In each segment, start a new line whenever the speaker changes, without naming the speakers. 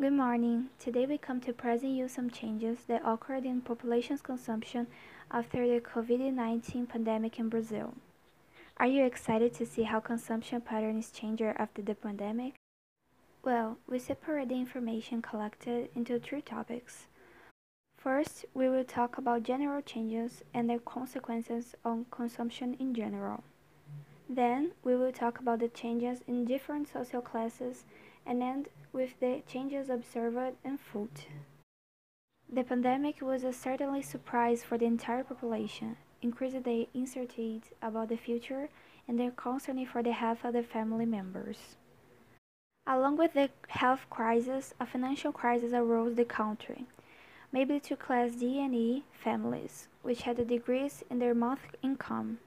Good morning. Today we come to present you some changes that occurred in population's consumption after the COVID-19 pandemic in Brazil. Are you excited to see how consumption patterns changed after the pandemic? Well, we separate the information collected into three topics. First, we will talk about general changes and their consequences on consumption in general. Then, we will talk about the changes in different social classes and end with the changes observed in food. The pandemic was a certainly surprise for the entire population, increased the uncertainty about the future and their concern for the health of the family members. Along with the health crisis, a financial crisis arose the country, maybe to class D and E families, which had a decrease in their monthly income.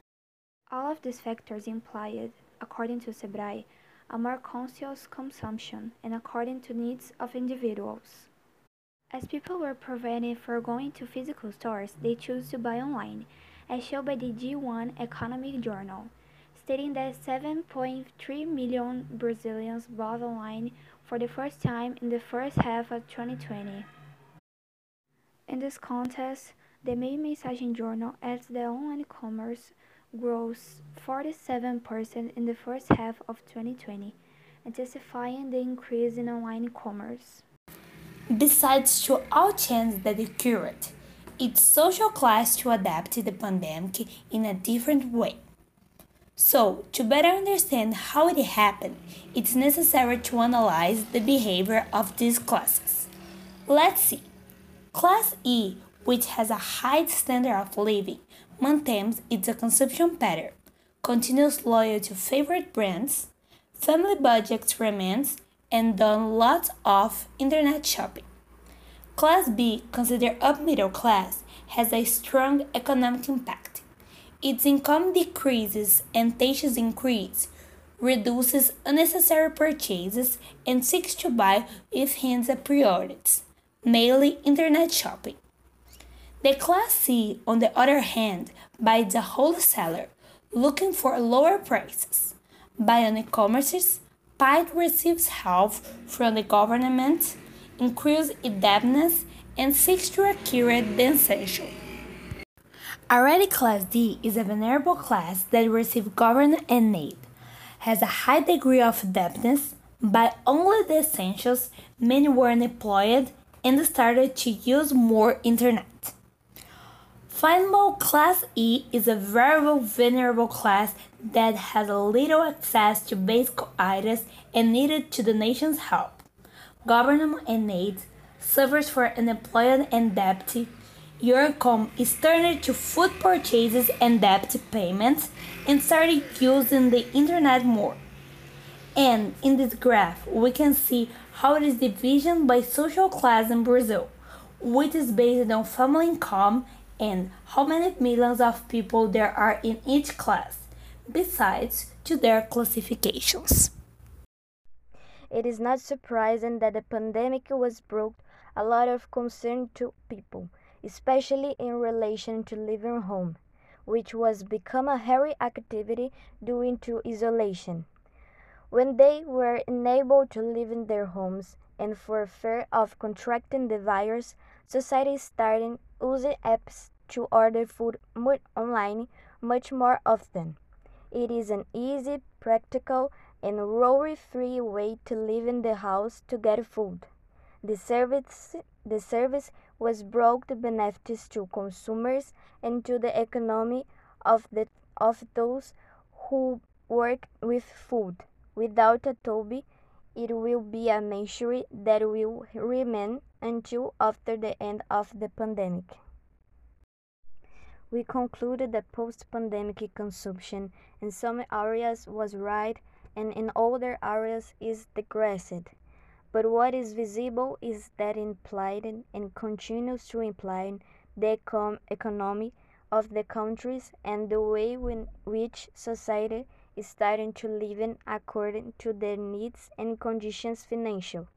All of these factors implied, according to Sebrae, a more conscious consumption and according to needs of individuals. As people were prevented from going to physical stores, they chose to buy online, as shown by the G1 Economic Journal, stating that 7.3 million Brazilians bought online for the first time in the first half of 2020. In this context, the main messaging journal adds that online commerce grows 47% in the first half of 2020, intensifying the increase in online commerce.
Besides to all changes that occurred, it's social class to adapt to the pandemic in a different way. So, to better understand how it happened, it's necessary to analyze the behavior of these classes. Let's see. Class E, which has a high standard of living, maintains its consumption pattern, continues loyal to favorite brands, family budgets remains, and done lots of internet shopping. Class B, considered up middle class, has a strong economic impact. Its income decreases and tensions increase, reduces unnecessary purchases, and seeks to buy with hands a priorities, mainly internet shopping. The Class C, on the other hand, buys the wholesaler looking for lower prices. By on e-commerces, PIDE receives help from the government, increases indebtedness, and seeks to acquire the essential. Already Class D is a vulnerable class that receives government aid, has a high degree of indebtedness, buy only the essentials, many were unemployed, and started to use more internet. Finally, Class E is a very vulnerable class that has little access to basic items and needed to the nation's help. Government and aid suffers for unemployment and debt. Your income is turned to food purchases and debt payments and started using the internet more. And in this graph, we can see how it is divided by social class in Brazil, which is based on family income and how many millions of people there are in each class, besides to their classifications.
It is not surprising that the pandemic was brought a lot of concern to people, especially in relation to living home, which was become a hairy activity due to isolation. When they were unable to live in their homes and for fear of contracting the virus, society started using apps to order food online much more often. It is an easy, practical, and worry-free way to leave in the house to get food. The service, the service was brought benefits to consumers and to the economy of, the, of those who work with food. Without a Toby, it will be a measure that will remain until after the end of the pandemic. We concluded that post-pandemic consumption in some areas was right and in other areas is digressed. But what is visible is that implied and continues to imply the economy of the countries and the way in which society is starting to live in according to their needs and conditions financial.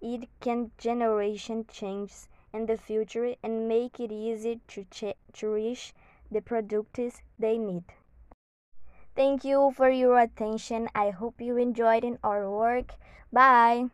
It can generation changes the future and make it easy to, to reach the products they need. Thank you for your attention. I hope you enjoyed our work. Bye.